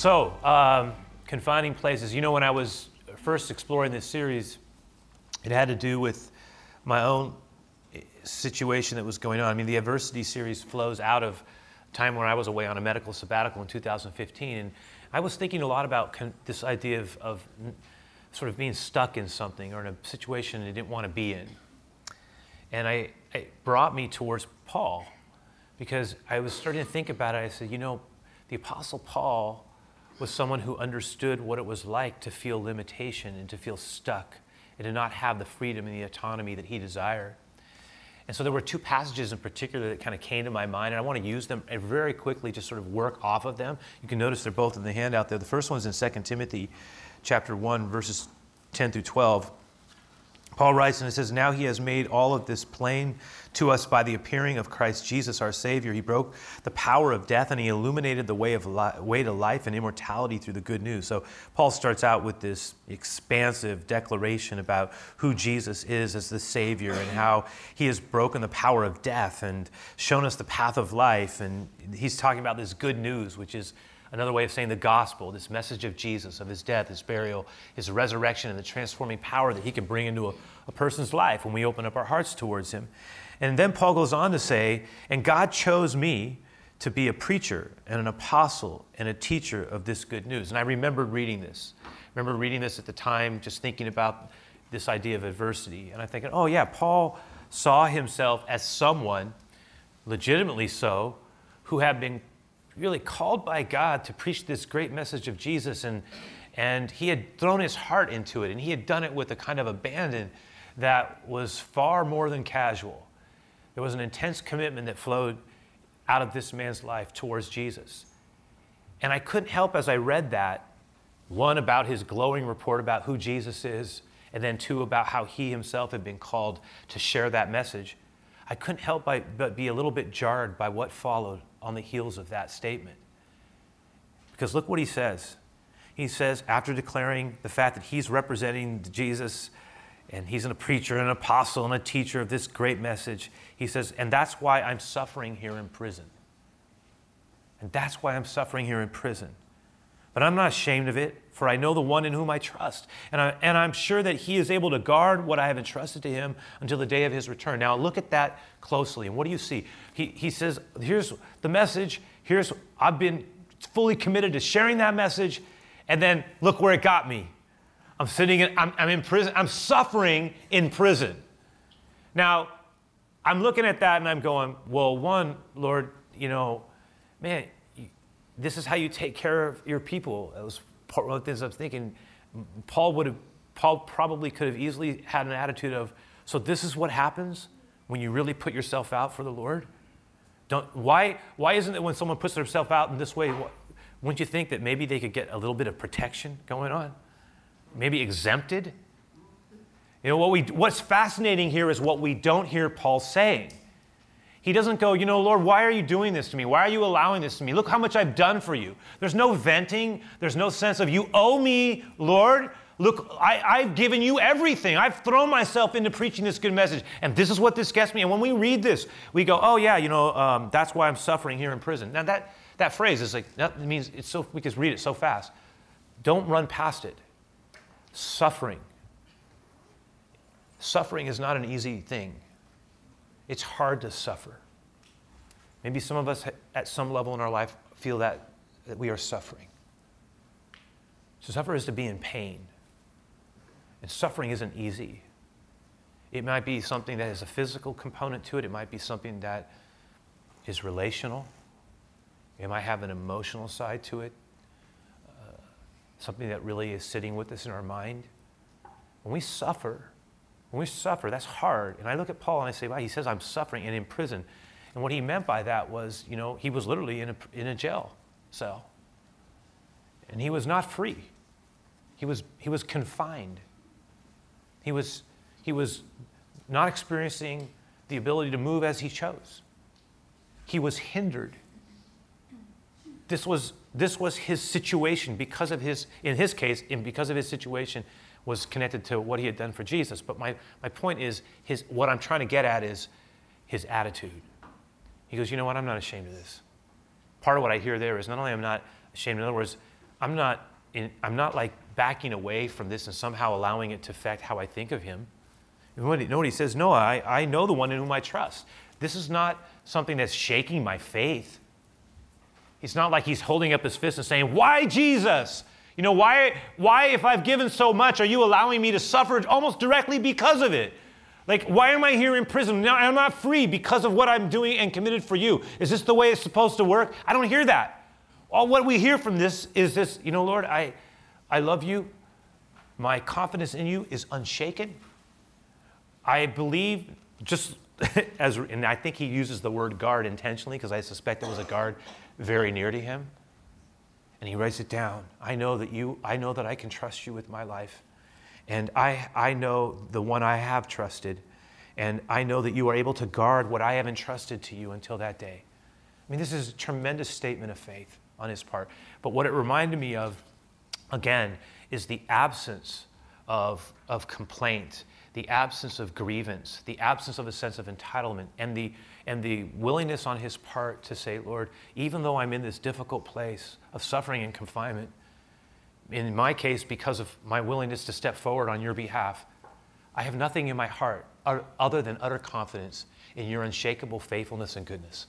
So, um, confining places. You know, when I was first exploring this series, it had to do with my own eh, situation that was going on. I mean, the adversity series flows out of time when I was away on a medical sabbatical in 2015, and I was thinking a lot about con- this idea of, of sort of being stuck in something or in a situation I didn't want to be in. And I, it brought me towards Paul because I was starting to think about it. I said, you know, the Apostle Paul was someone who understood what it was like to feel limitation and to feel stuck and to not have the freedom and the autonomy that he desired. And so there were two passages in particular that kind of came to my mind, and I want to use them very quickly to sort of work off of them. You can notice they're both in the handout there. The first one's in 2 Timothy chapter 1, verses 10 through 12. Paul writes and it says, Now he has made all of this plain to us by the appearing of Christ Jesus our Savior. He broke the power of death and he illuminated the way, of li- way to life and immortality through the good news. So Paul starts out with this expansive declaration about who Jesus is as the Savior and how he has broken the power of death and shown us the path of life. And he's talking about this good news, which is another way of saying the gospel, this message of Jesus, of his death, his burial, his resurrection, and the transforming power that he can bring into a, a, person's life when we open up our hearts towards him. And then Paul goes on to say, And God chose me to be a preacher and an apostle and a teacher of this good news. And I remember reading this. I remember reading this at the time, just thinking about this idea of adversity. And I'm thinking, oh, yeah, Paul saw himself as someone, legitimately so, who had been really called by God to preach this great message of Jesus, and, and he had thrown his heart into it, and he had done it with a kind of abandon that was far more than casual. There was an intense commitment that flowed out of this man's life towards Jesus. And I couldn't help as I read that, one, about his glowing report about who Jesus is, and then two, about how he himself had been called to share that message. I couldn't help but be a little bit jarred by what followed on the heels of that statement. Because look what he says. He says, after declaring the fact that he's representing Jesus and he's a preacher, and an apostle, and a teacher of this great message, he says, and that's why I'm suffering here in prison. And that's why I'm suffering here in prison. But I'm not ashamed of it, for I know the one in whom I trust. And, I, and I'm sure that he is able to guard what I have entrusted to him until the day of his return. Now, look at that closely. And what do you see? He, he says, Here's the message. Here's, I've been fully committed to sharing that message. And then look where it got me. I'm sitting in, I'm, I'm in prison. I'm suffering in prison. Now, I'm looking at that and I'm going, Well, one, Lord, you know, man, this is how you take care of your people. That was part of the things I was thinking. Paul would have, Paul probably could have easily had an attitude of, so this is what happens when you really put yourself out for the Lord? Don't, why, why isn't it when someone puts themselves out in this way, wouldn't you think that maybe they could get a little bit of protection going on? Maybe exempted? You know, what we, what's fascinating here is what we don't hear Paul saying. He doesn't go, you know, Lord, why are you doing this to me? Why are you allowing this to me? Look how much I've done for you. There's no venting. There's no sense of, you owe me, Lord. Look, I, I've given you everything. I've thrown myself into preaching this good message. And this is what this gets me. And when we read this, we go, oh, yeah, you know, um, that's why I'm suffering here in prison. Now, that, that phrase is like, that means it's so, we can read it so fast. Don't run past it. Suffering. Suffering is not an easy thing. It's hard to suffer. Maybe some of us at some level in our life feel that, that we are suffering. To suffer is to be in pain. And suffering isn't easy. It might be something that has a physical component to it, it might be something that is relational, it might have an emotional side to it, something that really is sitting with us in our mind. When we suffer, when we suffer, that's hard. And I look at Paul and I say, wow, he says I'm suffering and in prison. And what he meant by that was, you know, he was literally in a, in a jail cell. And he was not free. He was, he was confined. He was, he was not experiencing the ability to move as he chose. He was hindered. This was, this was his situation because of his, in his case, in, because of his situation, was connected to what he had done for Jesus. But my, my point is, his, what I'm trying to get at is his attitude. He goes, You know what? I'm not ashamed of this. Part of what I hear there is not only I'm not ashamed, in other words, I'm not, in, I'm not like backing away from this and somehow allowing it to affect how I think of him. You know what he says? No, I, I know the one in whom I trust. This is not something that's shaking my faith. It's not like he's holding up his fist and saying, Why Jesus? You know, why, why, if I've given so much, are you allowing me to suffer almost directly because of it? Like, why am I here in prison? Now I'm not free because of what I'm doing and committed for you. Is this the way it's supposed to work? I don't hear that. All what we hear from this is this, you know, Lord, I, I love you. My confidence in you is unshaken. I believe just as, and I think he uses the word guard intentionally because I suspect it was a guard very near to him. And he writes it down. I know that you, I know that I can trust you with my life. And I, I know the one I have trusted. And I know that you are able to guard what I have entrusted to you until that day. I mean, this is a tremendous statement of faith on his part. But what it reminded me of, again, is the absence of, of complaint, the absence of grievance, the absence of a sense of entitlement, and the, and the willingness on his part to say, Lord, even though I'm in this difficult place of suffering and confinement, in my case, because of my willingness to step forward on your behalf, I have nothing in my heart other than utter confidence in your unshakable faithfulness and goodness.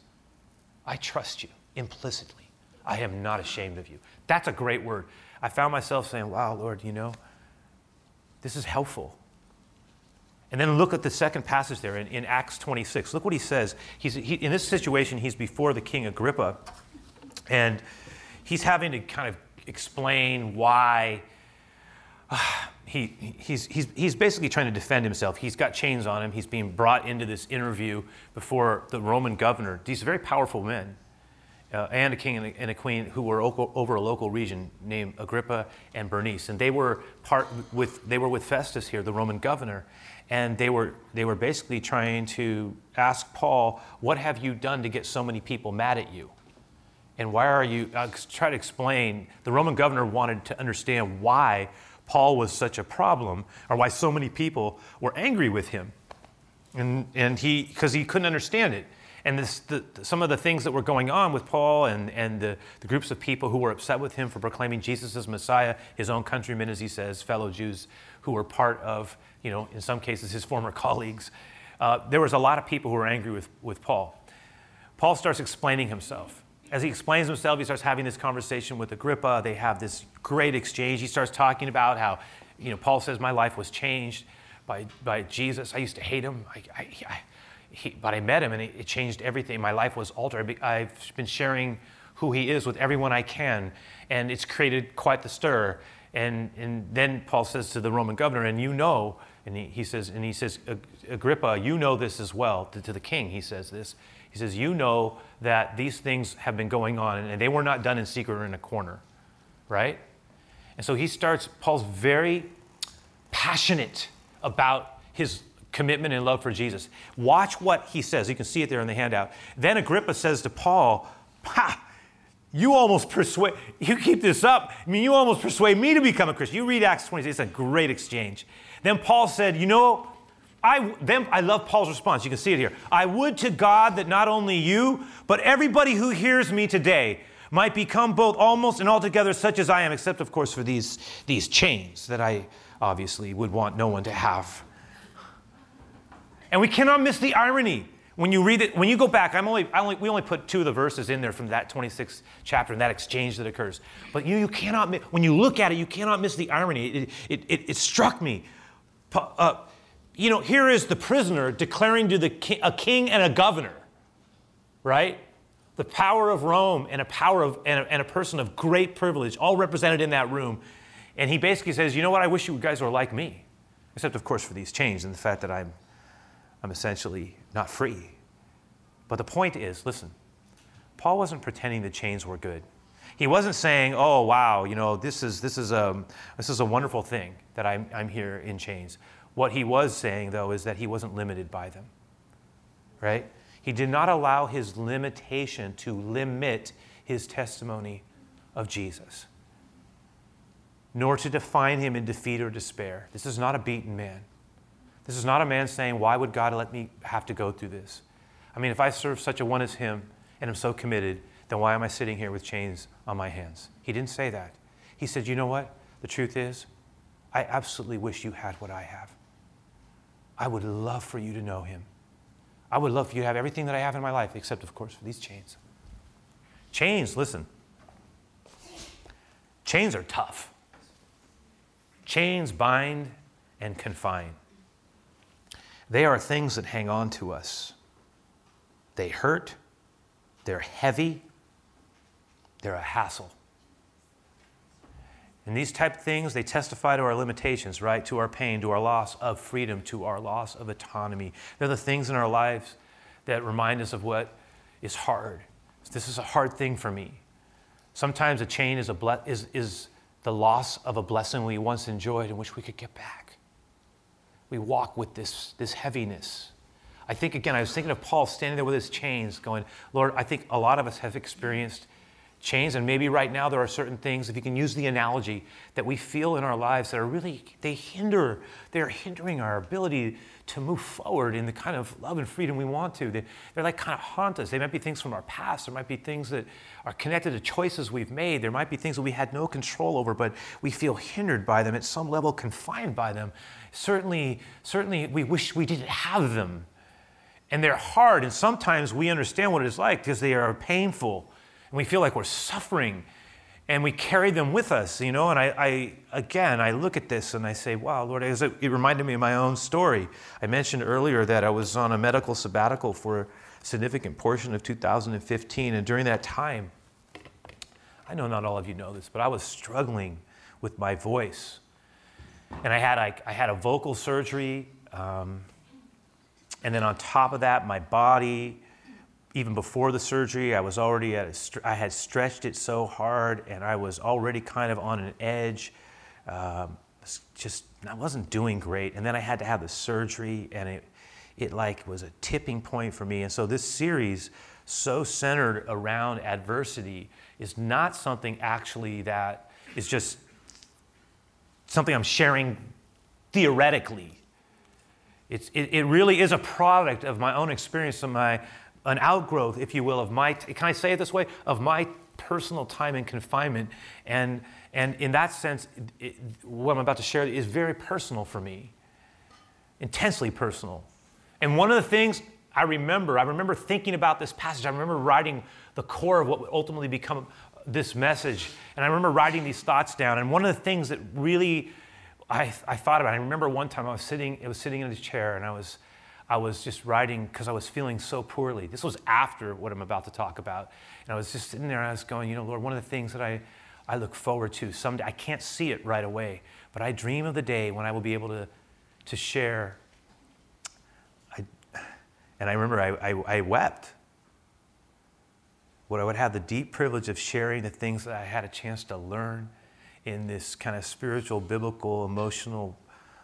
I trust you implicitly. I am not ashamed of you. That's a great word. I found myself saying, Wow, Lord, you know, this is helpful. And then look at the second passage there in, in Acts 26. Look what he says. He's, he, in this situation, he's before the king Agrippa, and he's having to kind of explain why. Uh, he, he's, he's, he's basically trying to defend himself. He's got chains on him. He's being brought into this interview before the Roman governor. These very powerful men, uh, and a king and a, and a, queen who were over a local region named Agrippa and Bernice. And they were, part with, they were with Festus here, the Roman governor. And they were, they were basically trying to ask Paul, What have you done to get so many people mad at you? And why are you, I'll try to explain. The Roman governor wanted to understand why Paul was such a problem or why so many people were angry with him. And, and he, because he couldn't understand it. And this, the, some of the things that were going on with Paul and, and the, the groups of people who were upset with him for proclaiming Jesus as Messiah, his own countrymen, as he says, fellow Jews who were part of, you know, in some cases, his former colleagues. Uh, there was a lot of people who were angry with, with Paul. Paul starts explaining himself as he explains himself, he starts having this conversation with Agrippa. They have this great exchange. He starts talking about how, you know, Paul says, My life was changed by, by Jesus. I used to hate him, I, I, I, he, but I met him and it, changed everything. My life was altered. I've been sharing who he is with everyone I can, and it's created quite the stir. And, and then Paul says to the Roman governor, And you know, and he, he says, and he says, Agrippa, you know this as well. To, to the king, he says this. He says, You know that these things have been going on and they were not done in secret or in a corner, right? And so he starts, Paul's very passionate about his commitment and love for Jesus. Watch what he says. You can see it there in the handout. Then Agrippa says to Paul, Ha! You almost persuade, you keep this up. I mean, you almost persuade me to become a Christian. You read Acts 26, it's a great exchange. Then Paul said, You know, I, then, I love Paul's response. You can see it here. I would to God that not only you, but everybody who hears me today might become both almost and altogether such as I am, except, of course, for these, these chains that I obviously would want no one to have. And we cannot miss the irony. When you read it, when you go back, I'm only, I only, we only put two of the verses in there from that 26th chapter and that exchange that occurs. But you, you cannot, when you look at it, you cannot miss the irony. It, it, it, it struck me. Uh, you know, here is the prisoner declaring to the king, a king and a governor, right? The power of Rome and a power of and a, and a person of great privilege, all represented in that room. And he basically says, you know what, I wish you guys were like me. Except, of course, for these chains and the fact that I'm, I'm essentially not free. But the point is, listen, Paul wasn't pretending the chains were good. He wasn't saying, oh, wow, you know, this is, this is, a, this is a wonderful thing that I'm, I'm here in chains. What he was saying, though, is that he wasn't limited by them, right? He did not allow his limitation to limit his testimony of Jesus, nor to define him in defeat or despair. This is not a beaten man. This is not a man saying, Why would God let me have to go through this? I mean, if I serve such a one as him and am so committed, then why am I sitting here with chains on my hands? He didn't say that. He said, You know what? The truth is, I absolutely wish you had what I have. I would love for you to know him. I would love for you to have everything that I have in my life, except, of course, for these chains. Chains, listen. Chains are tough. Chains bind and confine. They are things that hang on to us. They hurt, they're heavy, they're a hassle. And these type of things, they testify to our limitations, right? To our pain, to our loss of freedom, to our loss of autonomy. They're the things in our lives that remind us of what is hard. This is a hard thing for me. Sometimes a chain is, a ble- is, is the loss of a blessing we once enjoyed and wish we could get back. We walk with this, this heaviness. I think, again, I was thinking of Paul standing there with his chains, going, Lord, I think a lot of us have experienced chains and maybe right now there are certain things if you can use the analogy that we feel in our lives that are really they hinder they're hindering our ability to move forward in the kind of love and freedom we want to. They, are like kind of haunt us. They might be things from our past. There might be things that are connected to choices we've made. There might be things that we had no control over but we feel hindered by them at some level confined by them certainly certainly we wish we didn't have them and they're hard and sometimes we understand what it's like because they are painful and we feel like we're suffering and we carry them with us, you know. And I, I again, I look at this and I say, wow, Lord, it, it reminded me of my own story. I mentioned earlier that I was on a medical sabbatical for a significant portion of 2015. And during that time, I know not all of you know this, but I was struggling with my voice. And I had, I, had a vocal surgery. Um, and then on top of that, my body even before the surgery, I was already at had stretched it so hard and I was already kind of on an edge. Um, just, I wasn't doing great. And then I had to have the surgery and it, it like was a tipping point for me. And so this series, so centered around adversity, is not something actually that is just something I'm sharing theoretically. It's, it, it really is a product of my own experience, of my, an outgrowth, if you will, of my, can I say it this way, of my personal time in confinement. And, and in that sense, it, what I'm about to share is very personal for me, intensely personal. And one of the things I remember, I remember thinking about this passage, I remember writing the core of what would ultimately become this message. And I remember writing these thoughts down. And one of the things that really I, I thought about, I remember one time I was sitting, I was sitting in this chair and I was I was just writing because I was feeling so poorly. This was after what I'm about to talk about. And I was just sitting there and I was going, you know, Lord, one of the things that I, I look forward to someday, I can't see it right away, but I dream of the day when I will be able to, to share. I, and I remember I, I, I wept. What I would have the deep privilege of sharing the things that I had a chance to learn in this kind of spiritual, biblical, emotional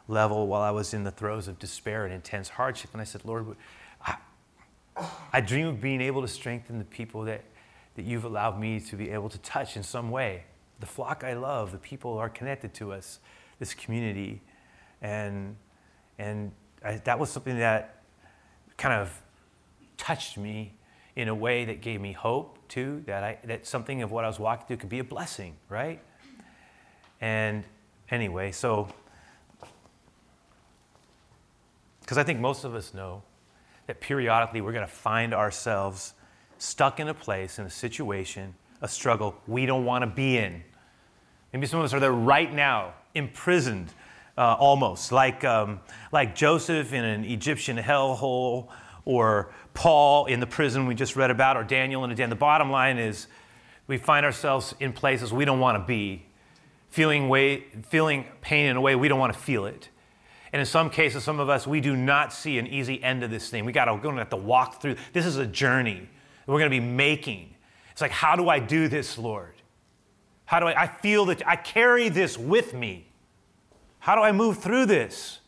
level while I was in the throes of despair and intense hardship. And I said, Lord, I, I dream of being able to strengthen the people that, that you've allowed me to be able to touch in some way. The flock I love, the people who are connected to us, this community. And, and I, that was something that kind of touched me in a way that gave me hope too, that, I, that something of what I was walking through could be a blessing, right? And anyway, so Because I think most of us know that periodically we're going to find ourselves stuck in a place, in a situation, a struggle we don't want to be in. Maybe some of us are there right now, imprisoned uh, almost, like, um, like Joseph in an Egyptian hellhole, or Paul in the prison we just read about, or Daniel in a den. The bottom line is we find ourselves in places we don't want to be, feeling, way, feeling pain in a way we don't want to feel it. And in some cases, some of us, we do not see an easy end to this thing. We got to, we're to have to walk through. This is a journey we're going to be making. It's like, how do I do this, Lord? How do I, I feel that I carry this with me? How do I move through this?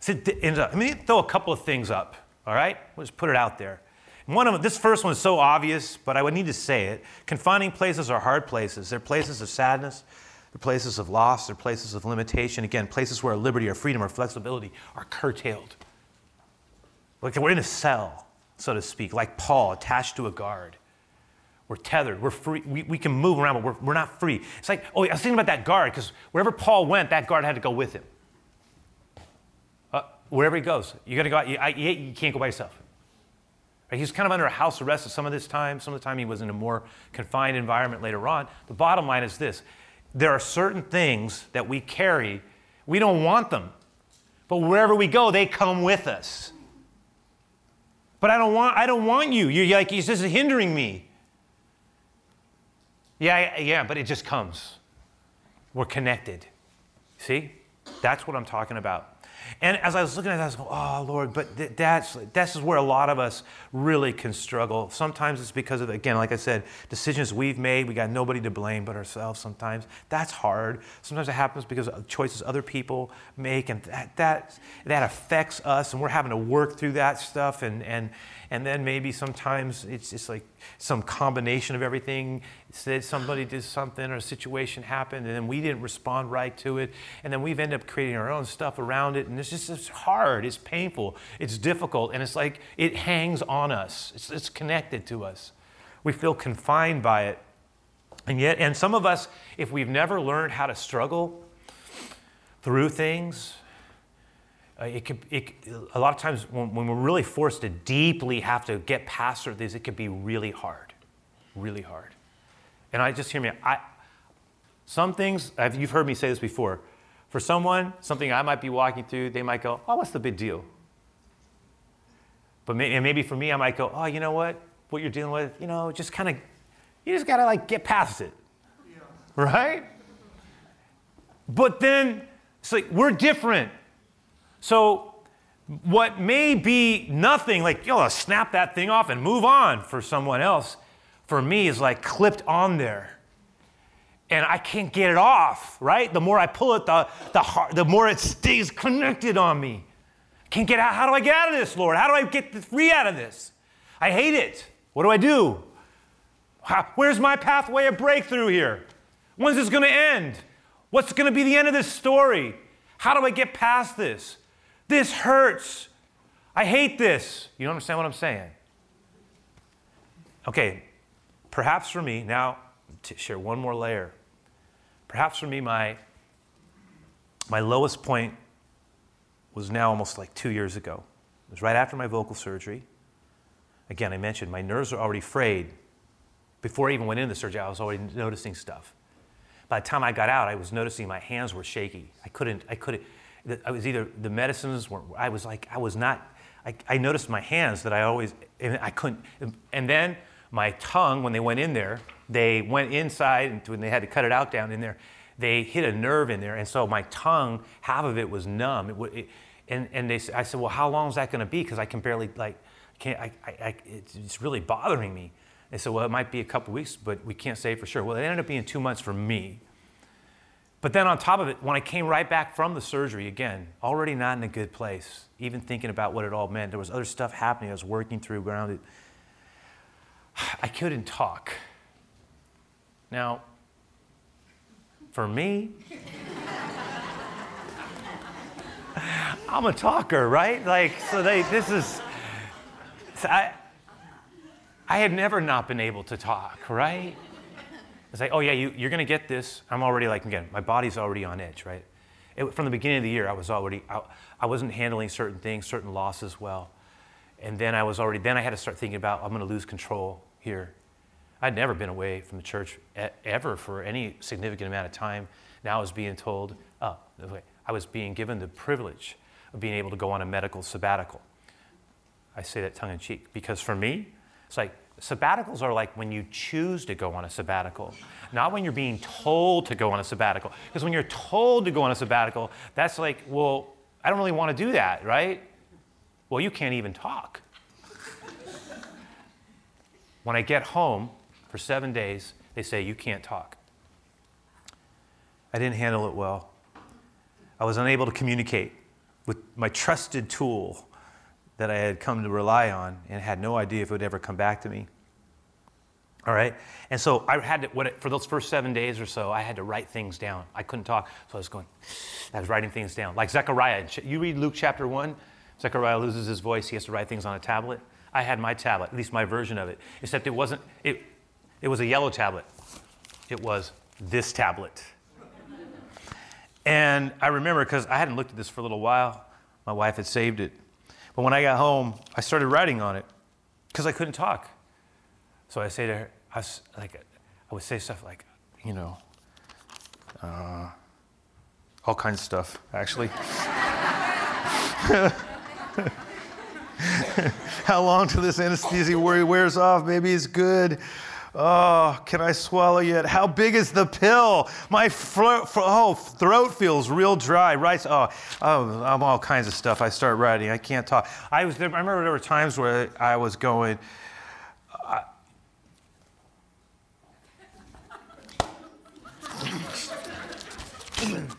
So, uh, let me throw a couple of things up, all right? We'll just put it out there. One of them, this first one is so obvious, but I would need to say it. Confining places are hard places. They're places of sadness, they're places of loss, they're places of limitation. Again, places where liberty or freedom or flexibility are curtailed. Like we're in a cell, so to speak, like Paul attached to a guard. We're tethered. We're free. We, we can move around, but we're, we're not free. It's like, oh, I was thinking about that guard because wherever Paul went, that guard had to go with him. Wherever he goes, you got to go out. You, I, you can't go by yourself. Right? He was kind of under house arrest at some of this time. Some of the time he was in a more confined environment later on. The bottom line is this there are certain things that we carry, we don't want them. But wherever we go, they come with us. But I don't want, I don't want you. You're like, it's just hindering me. Yeah, yeah, but it just comes. We're connected. See? That's what I'm talking about. And as I was looking at that, I was going, oh, Lord, but th- that's, that's where a lot of us really can struggle. Sometimes it's because of, again, like I said, decisions we've made. We got nobody to blame but ourselves sometimes. That's hard. Sometimes it happens because of choices other people make, and that, that, that affects us, and we're having to work through that stuff. And, and, and then maybe sometimes it's just like some combination of everything. Said somebody did something or a situation happened, and then we didn't respond right to it, and then we've ended up creating our own stuff around it, and it's just it's hard, it's painful, it's difficult, and it's like it hangs on us. It's, it's connected to us. We feel confined by it, and yet, and some of us, if we've never learned how to struggle through things, uh, it could, it, a lot of times when, when, we're really forced to deeply have to get past certain things, it could be really hard, really hard. And I just hear me, I, some things, I've, you've heard me say this before. For someone, something I might be walking through, they might go, oh, what's the big deal? But may, and maybe for me, I might go, oh, you know what? What you're dealing with, you know, just kind of, you just got to like get past it. Yeah. Right? But then it's like, we're different. So, what may be nothing, like, yo, snap that thing off and move on for someone else, for me is like clipped on there. And I can't get it off, right? The more I pull it, the, the, the more it stays connected on me. Can't get out. How do I get out of this, Lord? How do I get free out of this? I hate it. What do I do? How, where's my pathway of breakthrough here? When's this going to end? What's going to be the end of this story? How do I get past this? This hurts. I hate this. You don't understand what I'm saying? Okay, perhaps for me, now to share one more layer, perhaps for me, my, my lowest point was now almost like two years ago. It was right after my vocal surgery. Again, I mentioned my nerves were already frayed. Before I even went into the surgery, I was already noticing stuff. By the time I got out, I was noticing my hands were shaky. I couldn't, I couldn't, I was either the medicines were, I was like, I was not, I, I noticed my hands that I always, and I couldn't, and then my tongue, when they went in there, they went inside, and when they had to cut it out down in there, they hit a nerve in there, and so my tongue, half of it was numb. It, it, and and they, I said, well, how long is that going to be? Because I can barely like, can't, I, I, I, it's really bothering me. They said, well, it might be a couple weeks, but we can't say for sure. Well, it ended up being two months for me. But then on top of it, when I came right back from the surgery, again, already not in a good place, even thinking about what it all meant, there was other stuff happening I was working through grounded. I couldn't talk. Now, for me, I'm a talker, right? Like, so they, this is, so I, I had never not been able to talk, right? It's like, oh yeah, you, going to get this. I'm already like, again, my body's already on edge, right? It, from the beginning of the year, I was already, I, I wasn't handling certain things, certain losses well. And then I was already, then I had to start thinking about, I'm going to lose control here. I'd never been away from the church ever for any significant amount of time. Now I was being told, oh, I was being given the privilege of being able to go on a medical sabbatical. I say that tongue in cheek because for me, it's like sabbaticals are like when you choose to go on a sabbatical, not when you're being told to go on a sabbatical. Because when you're told to go on a sabbatical, that's like, well, I don't really want to do that, right? Well, you can't even talk. when I get home for seven days, they say, you can't talk. I didn't handle it well. I was unable to communicate with my trusted tool that I had come to rely on and had no idea if it would ever come back to me. All right? And so I had to, for those first seven days or so, I had to write things down. I couldn't talk, so I was going, I was writing things down. Like Zechariah, you read Luke chapter 1, Zechariah loses his voice, he has to write things on a tablet. I had my tablet, at least my version of it, except it wasn't, it, It was a yellow tablet. It was this tablet. And I remember because I hadn't looked at this for a little while, my wife had saved it. But when I got home, I started writing on it because I couldn't talk. So I say to her, I was like, I would say stuff like, you know, uh, all kinds of stuff, actually. How long till this anesthesia wears off? Maybe it's good. Oh, can I swallow yet? How big is the pill? My fro- oh, throat feels real dry. Right? Oh, oh, I'm all kinds of stuff. I start writing. I can't talk. I was. I remember there were times where I was going. I, uh,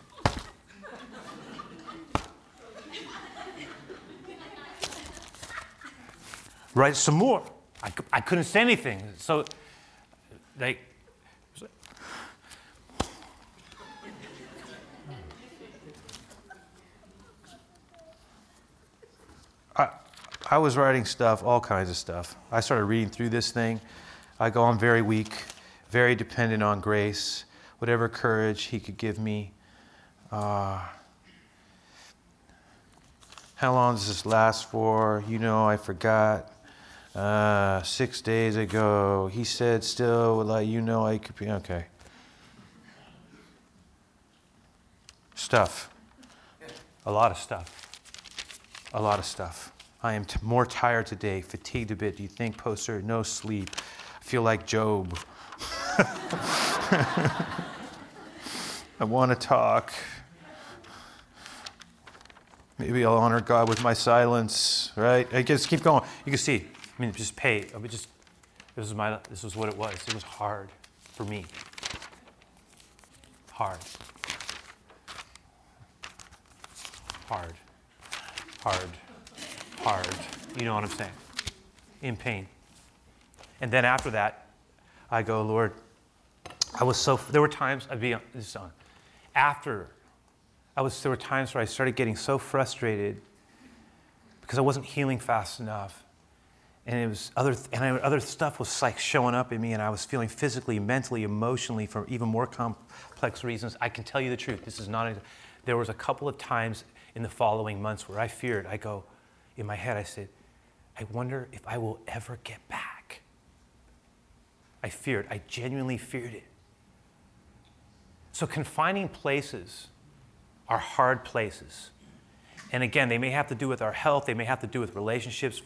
write some more. I, I couldn't say anything. So they I, I was writing stuff, all kinds of stuff. I started reading through this thing. I go, I'm very weak, very dependent on grace, whatever courage He could give me. Uh, how long does this last for? You know, I forgot uh, six days ago. He said, still would let you know I could be. Okay. Stuff. A lot of stuff. A lot of stuff. I am t- more tired today, fatigued a bit. Do you think, poster? No sleep. I feel like Job. I want to talk. Maybe I'll honor God with my silence, right? I just keep going. You can see I mean, just pay. I mean, just this is my. This is what it was. It was hard for me. Hard. Hard. Hard. Hard. You know what I'm saying? In pain. And then after that, I go, Lord, I was so. There were times I'd be this on. After, I was. There were times where I started getting so frustrated because I wasn't healing fast enough and it was other and I, other stuff was like showing up in me and i was feeling physically mentally emotionally for even more complex reasons. I can tell you the truth this is not a, there was a couple of times in the following months where i feared i go in my head i said i wonder if i will ever get back. I feared i genuinely feared it. So confining places are hard places. And again they may have to do with our health they may have to do with relationships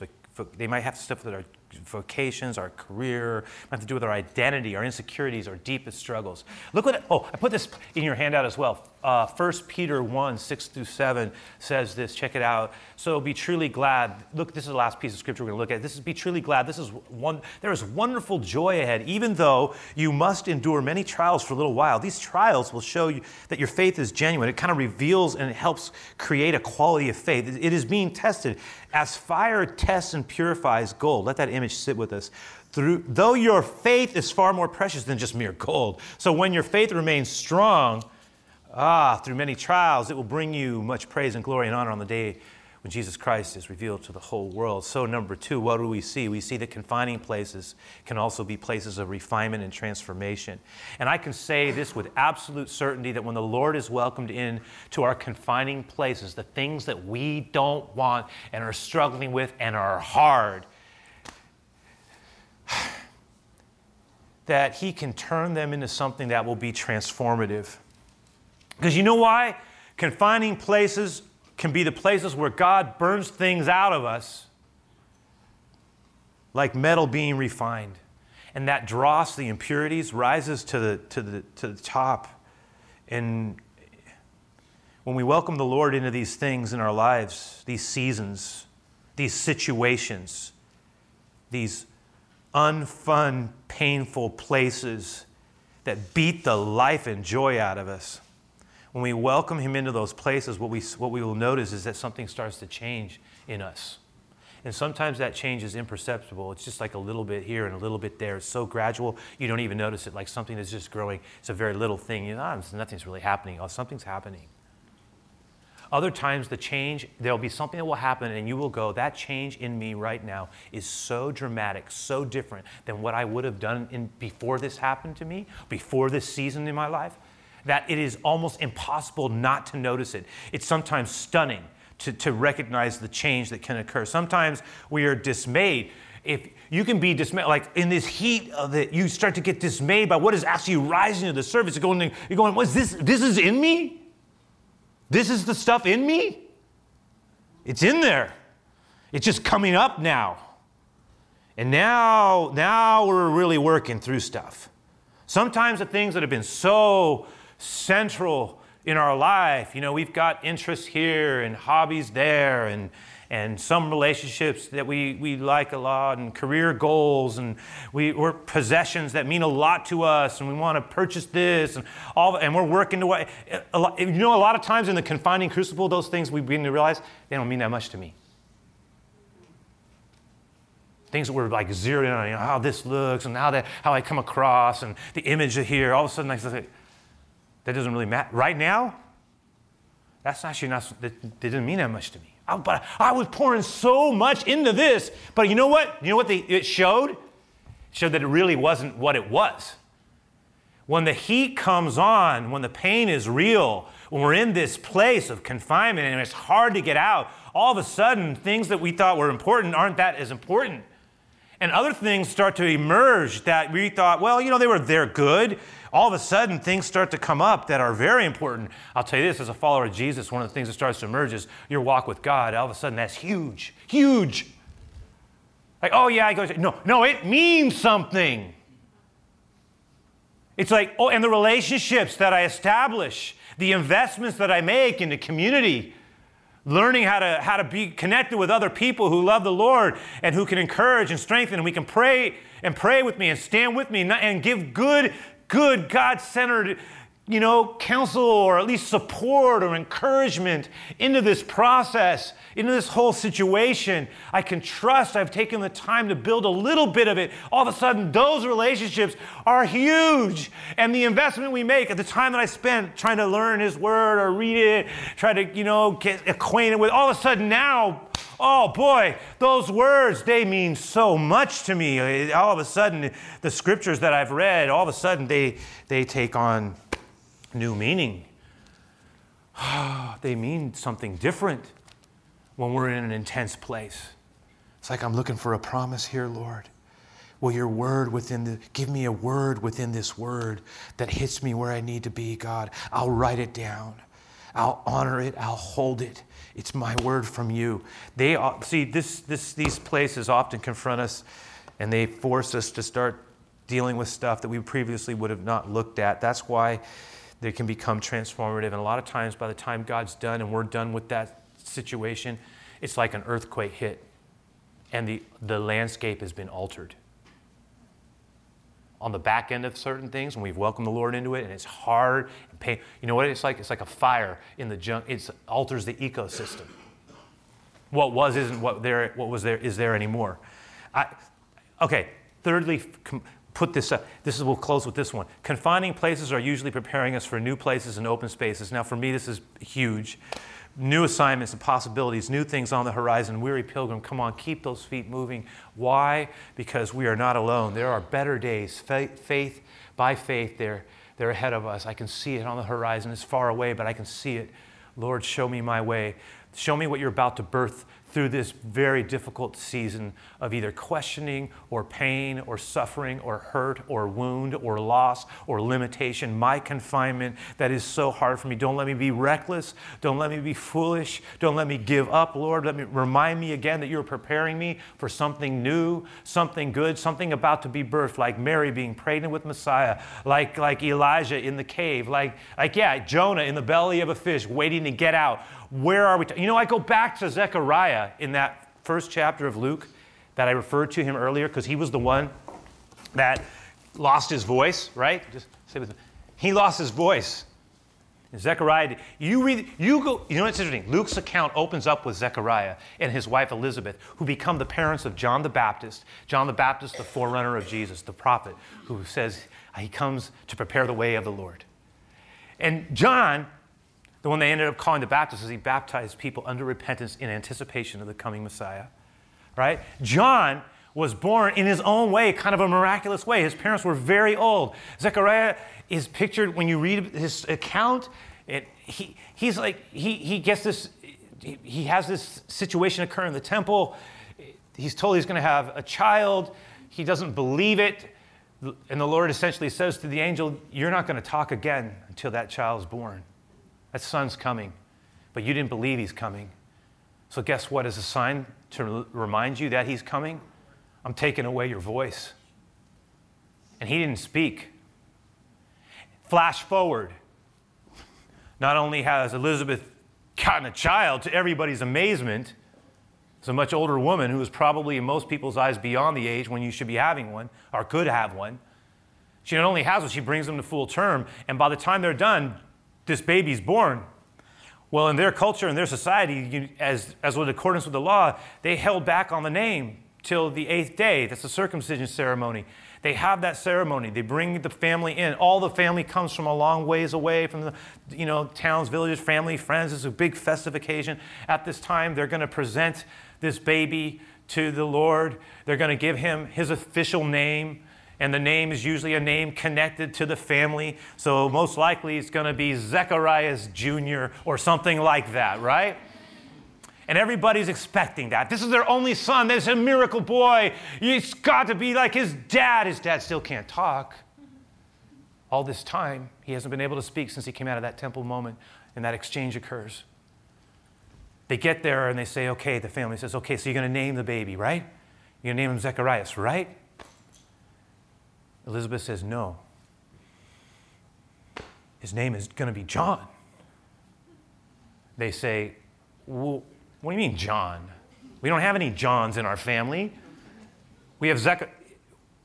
they might have stuff with our vocations, our career, might have to do with our identity, our insecurities, our deepest struggles. Look what, oh, I put this in your handout as well. Uh, 1 Peter 1, 6 through 7 says this. Check it out. So be truly glad. Look, this is the last piece of scripture we're going to look at. This is be truly glad. This is one, there is wonderful joy ahead, even though you must endure many trials for a little while. These trials will show you that your faith is genuine. It kind of reveals and it helps create a quality of faith. It is being tested as fire tests and purifies gold. Let that image sit with us. Through, though your faith is far more precious than just mere gold. So when your faith remains strong, ah, through many trials, it will bring you much praise and glory and honor on the day when Jesus Christ is revealed to the whole world. So, number two, what do we see? We see that confining places can also be places of refinement and transformation. And I can say this with absolute certainty that when the Lord is welcomed in to our confining places, the things that we don't want and are struggling with and are hard, that He can turn them into something that will be transformative. Because you know why? Confining places can be the places where God burns things out of us, like metal being refined. And that dross, the impurities, rises to the, to the, to the top. And when we welcome the Lord into these things in our lives, these seasons, these situations, these unfun, painful places that beat the life and joy out of us, when we welcome Him into those places, what we, what we will notice is that something starts to change in us. And sometimes that change is imperceptible. It's just like a little bit here and a little bit there. It's so gradual, you don't even notice it, like something that's just growing. It's a very little thing. You know, oh, nothing's really happening. Oh, something's happening. Other times, the change, there'll be something that will happen, and you will go, That change in me right now is so dramatic, so different than what I would have done in, before this happened to me, before this season in my life, that it is almost impossible not to notice it. It's sometimes stunning to, to recognize the change that can occur. Sometimes we are dismayed if you can be dismayed, like in this heat of it, you start to get dismayed by what is actually rising to the surface. You're going, you're going, what's this? This is in me? This is the stuff in me? It's in there. It's just coming up now. And now, now we're really working through stuff. Sometimes the things that have been so central in our life, you know, we've got interests here and hobbies there and and some relationships that we, we like a lot, and career goals, and we, we're possessions that mean a lot to us, and we want to purchase this, and all, and we're working to. Lot, you know, a lot of times in the confining crucible, those things we begin to realize they don't mean that much to me. Things that we're like zeroing in on, you know, how this looks, and how that how I come across, and the image of here. All of a sudden, I say, that doesn't really matter right now. That's actually not. That didn't mean that much to me. I, but I was pouring so much into this. But you know what? You know what it showed? It showed that it really wasn't what it was. When the heat comes on, when the pain is real, when we're in this place of confinement and it's hard to get out, all of a sudden things that we thought were important aren't that as important. And other things start to emerge that we thought, well, you know, they were they're good, all of a sudden things start to come up that are very important. I'll tell you this as a follower of Jesus, one of the things that starts to emerge is your walk with God. All of a sudden, that's huge, huge. Like, oh, yeah, I go, no, no, it means something. It's like, oh, and the relationships that I establish, the investments that I make in the community, learning how to, how to be connected with other people who love the Lord and who can encourage and strengthen, and we can pray and pray with me and stand with me and give good good, God centered, you know, counsel or at least support or encouragement into this process, into this whole situation. I can trust I've taken the time to build a little bit of it. All of a sudden, those relationships are huge. And the investment we make at the time that I spent trying to learn His Word or read it, try to, you know, get acquainted with, all of a sudden now, Oh boy, those words, they mean so much to me. All of a sudden, the scriptures that I've read, all of a sudden, they, they take on new meaning. they mean something different when we're in an intense place. It's like I'm looking for a promise here, Lord. Will your word within the, give me a word within this word that hits me where I need to be, God. I'll write it down. I'll honor it. I'll hold it. It's my word from you. They see this, this, these places often confront us, and they force us to start dealing with stuff that we previously would have not looked at. That's why they can become transformative. And a lot of times, by the time God's done and we're done with that situation, it's like an earthquake hit, and the, the landscape has been altered on the back end of certain things when we've welcomed the Lord into it and it's hard and pain. You know what it's like? It's like a fire in the junk. It alters the ecosystem. What was isn't what there. What was there is there anymore. I, okay. Thirdly, put this up. This is we'll close with this one. Confining places are usually preparing us for new places and open spaces. Now, for me, this is huge new assignments and possibilities, new things on the horizon. Weary pilgrim, come on, keep those feet moving. Why? Because we are not alone. There are better days. Faith, faith by faith, they're, they're ahead of us. I can see it on the horizon. It's far away, but I can see it. Lord, show me my way. Show me what you're about to birth through this very difficult season of either questioning or pain or suffering or hurt or wound or loss or limitation, my confinement that is so hard for me. Don't let me be reckless. Don't let me be foolish. Don't let me give up, Lord. Let me remind me again that you're preparing me for something new, something good, something about to be birthed, like Mary being pregnant with Messiah, like, like Elijah in the cave, like, like, yeah, Jonah in the belly of a fish waiting to get out where are we? T-? You know, I go back to Zechariah in that first chapter of Luke that I referred to him earlier because he was the one that lost his voice, right? Just say with me. He lost his voice. Zechariah, you read, you go, you know what's interesting? Luke's account opens up with Zechariah and his wife Elizabeth, who become the parents of John the Baptist. John the Baptist, the forerunner of Jesus, the prophet, who says he comes to prepare the way of the Lord. And John the one they ended up calling the Baptist, is he baptized people under repentance in anticipation of the coming Messiah. Right? John was born in his own way, kind of a miraculous way. His parents were very old. Zechariah is pictured when you read his account. It, he, he's like, he, he gets this, he, he has this situation occur in the temple. He's told he's going to have a child. He doesn't believe it. And the Lord essentially says to the angel, You're not going to talk again until that child's born. That son's coming. But you didn't believe he's coming. So, guess what? As a sign to remind you that he's coming, I'm taking away your voice. And he didn't speak. Flash forward. Not only has Elizabeth gotten a child to everybody's amazement, it's a much older woman who is probably, in most people's eyes, beyond the age when you should be having one or could have one. She not only has one, she brings them to full term. And by the time they're done, this baby's born. Well, in their culture, in their society, you, as, as in accordance with the law, they held back on the name till the eighth day. That's the circumcision ceremony. They have that ceremony. They bring the family in. All the family comes from a long ways away from the, you know, towns, villages, family, friends. It's a big festive occasion. At this time, they're going to present this baby to the Lord. They're going to give him his official name. And the name is usually a name connected to the family. So most likely it's going to be Zecharias Jr. or something like that, right? And everybody's expecting that. This is their only son. This is a miracle boy. He's got to be like his dad. His dad still can't talk. All this time, he hasn't been able to speak since he came out of that temple moment, and that exchange occurs. They get there and they say, okay, the family says, okay, so you're going to name the baby, right? You're going to name him Zecharias, right? Elizabeth says, no. His name is going to be John. They say, well, what do you mean, John? We don't have any Johns in our family. We have, Zech-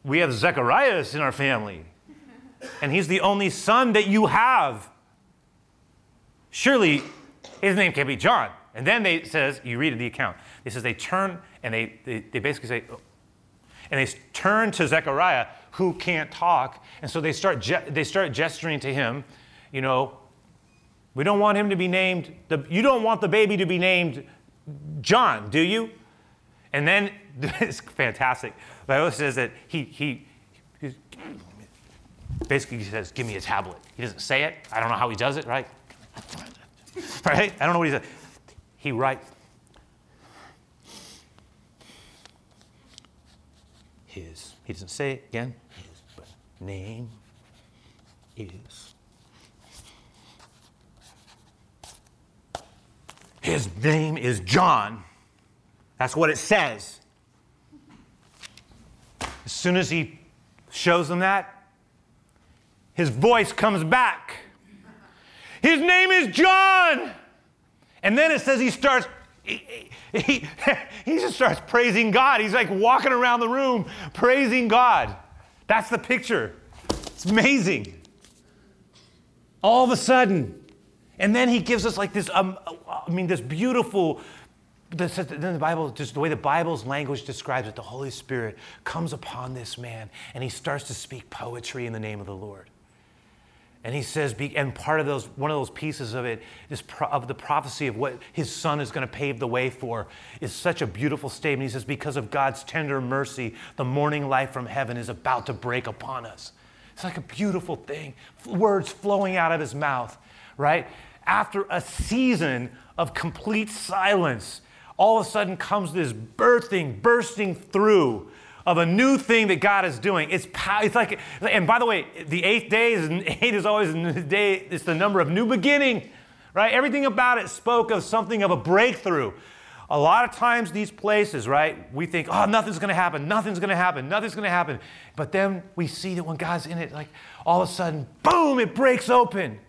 we have Zecharias in our family, and he's the only son that you have. Surely his name can't be John. And then they says, you read the account. It says they turn and they, they, they basically say, oh. and they turn to Zechariah, who can't talk. And so they start, ge- they start gesturing to him, you know, we don't want him to be named, the, you don't want the baby to be named John, do you? And then it's fantastic. The Bible says that he, he, he basically he says, Give me a tablet. He doesn't say it. I don't know how he does it, right? right? I don't know what he said. He writes his. He doesn't say it again. Name is His name is John. That's what it says. As soon as he shows them that, his voice comes back. His name is John. And then it says he starts, he, he, he, just starts praising God. He's like walking around the room praising God. That's the picture. It's amazing. All of a sudden, and then he gives us like this, um, I mean, this beautiful, then the Bible, just the way the Bible's language describes it, the Holy Spirit comes upon this man and he starts to speak poetry in the name of the Lord. And he says, and part of those, one of those pieces of it is pro, of the prophecy of what his son is going to pave the way for is such a beautiful statement. He says, because of God's tender mercy, the morning light from heaven is about to break upon us. It's like a beautiful thing, words flowing out of his mouth right? After a season of complete silence, all of a sudden comes this birthing, bursting through of a new thing that God is doing. It's, it's like, and by the way, the eighth day is eight is always the day. It's the number of new beginning, right? Everything about it spoke of something of a breakthrough. A lot of times, these places, right? We think, oh, nothing's going to happen, nothing's going to happen, nothing's going to happen. But then we see that when God's in it, like all of a sudden, boom, it breaks open.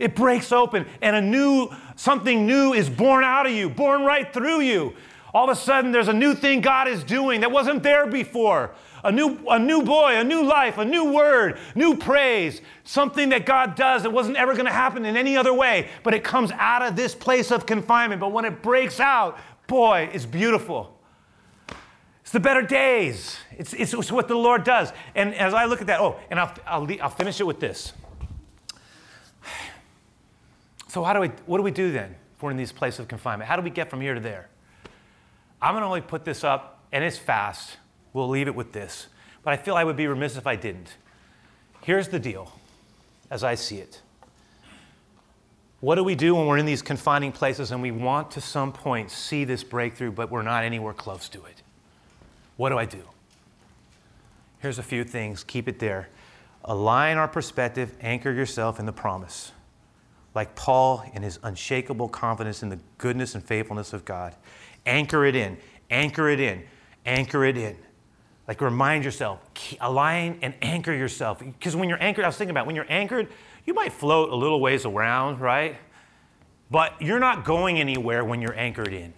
It breaks open and a new, something new is born out of you, born right through you. All of a sudden, there's a new thing God is doing that wasn't there before. A new, a new boy, a new life, a new word, new praise, something that God does that wasn't ever going to happen in any other way, but it comes out of this place of confinement. But when it breaks out, boy, it's beautiful. It's the better days. It's, it's, it's what the Lord does. And as I look at that, oh, and I'll, I'll, I'll finish it with this. So, how do we, what do we do then if we're in these places of confinement? How do we get from here to there? I'm going to only put this up, and it's fast. We'll leave it with this. But I feel I would be remiss if I didn't. Here's the deal, as I see it. What do we do when we're in these confining places and we want to some point see this breakthrough, but we're not anywhere close to it? What do I do? Here's a few things. Keep it there. Align our perspective, anchor yourself in the promise. Like Paul in his unshakable confidence in the goodness and faithfulness of God. Anchor it in, anchor it in, anchor it in. Like remind yourself, align and anchor yourself. Because when you're anchored, I was thinking about when you're anchored, you might float a little ways around, right? But you're not going anywhere when you're anchored in.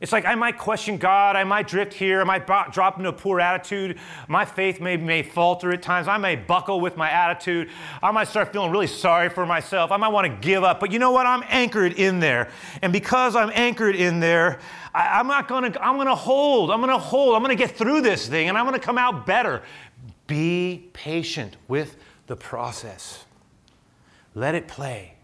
It's like I might question God, I might drift here, I might drop into a poor attitude. My faith may, may falter at times. I may buckle with my attitude. I might start feeling really sorry for myself. I might want to give up. But you know what? I'm anchored in there. And because I'm anchored in there, I, am not to, I'm to hold. I'm to hold. I'm to get through this thing and I'm to come out better. Be patient with the process, let it play.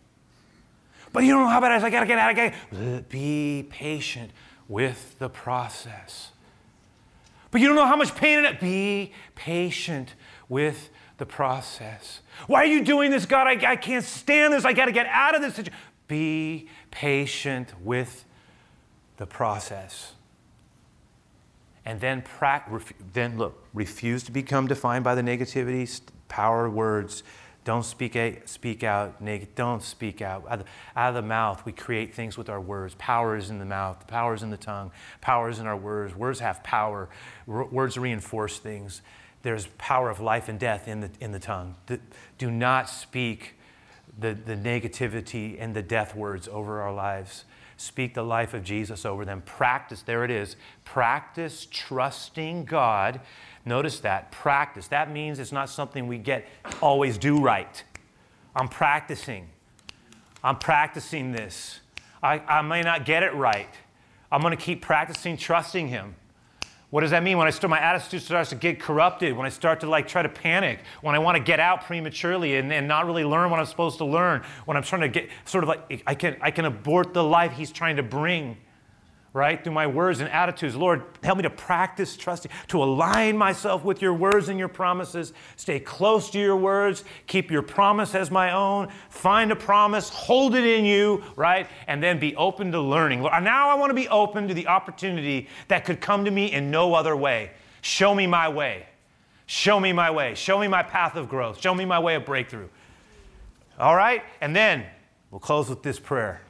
But you don't know how bad it is. I got to get out of it. Be patient with the process. But you don't know how much pain in it. Be patient with the process. Why are you doing this, God? I, I can't stand this. I got to get out of this. situation. Be patient with the process. And then, pra- then look, refuse to become defined by the negativity, power words, don't speak, a, speak out. Don't speak out. Out of, the, out of the mouth, we create things with our words. Power is in the mouth. Power is in the tongue. Power is in our words. Words have power. words reinforce things. There's power of life and death in the, in the tongue. do not speak the, the negativity and the death words over our lives. Speak the life of Jesus over them. Practice, there it is. Practice trusting God Notice that practice. That means it's not something we get always do right. I'm practicing. I'm practicing this. I, I may not get it right. I'm going to keep practicing trusting Him. What does that mean? When I start, my attitude starts to get corrupted, when I start to like try to panic, when I want to get out prematurely and, and not really learn what I'm supposed to learn, when I'm trying to get sort of like I can I can abort the life He's trying to bring right? Through my words and attitudes. Lord, help me to practice trusting, to align myself with your words and your promises, stay close to your words, keep your promise as my own, find a promise, hold it in you, right? And then be open to learning. Now I want to be open to the opportunity that could come to me in no other way. Show me my way. Show me my way. Show me my path of growth. Show me my way of breakthrough. All right? And then we'll close with this prayer.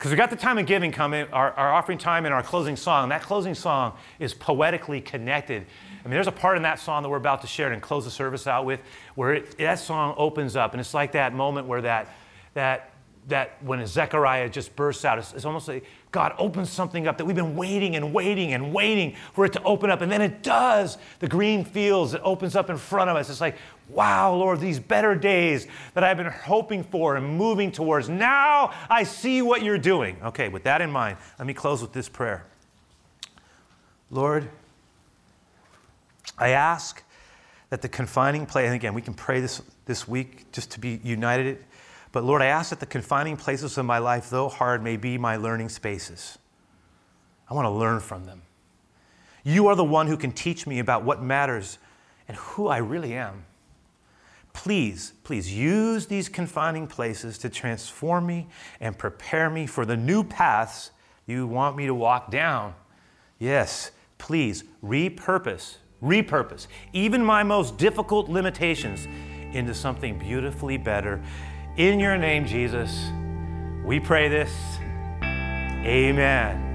Because we got the time of giving coming, our, our offering time and our closing song. And that closing song is poetically connected. I mean, there's a part in that song that we're about to share and close the service out with where it, that song opens up. And it's like that moment where that, that, that when Zechariah just bursts out, it's, it's almost like God opens something up that we've been waiting and waiting and waiting for it to open up. And then it does. The green fields, it opens up in front of us. It's like, wow, Lord, these better days that I've been hoping for and moving towards. Now I see what you're doing. Okay, with that in mind, let me close with this prayer. Lord, I ask that the confining place, and again, we can pray this this week just to be united. But Lord, I ask that the confining places of my life, though hard, may be my learning spaces. I want to learn from them. You are the one who can teach me about what matters and who I really am. Please, please use these confining places to transform me and prepare me for the new paths you want me to walk down. Yes, please repurpose, repurpose even my most difficult limitations into something beautifully better. In your name, Jesus, we pray this. Amen.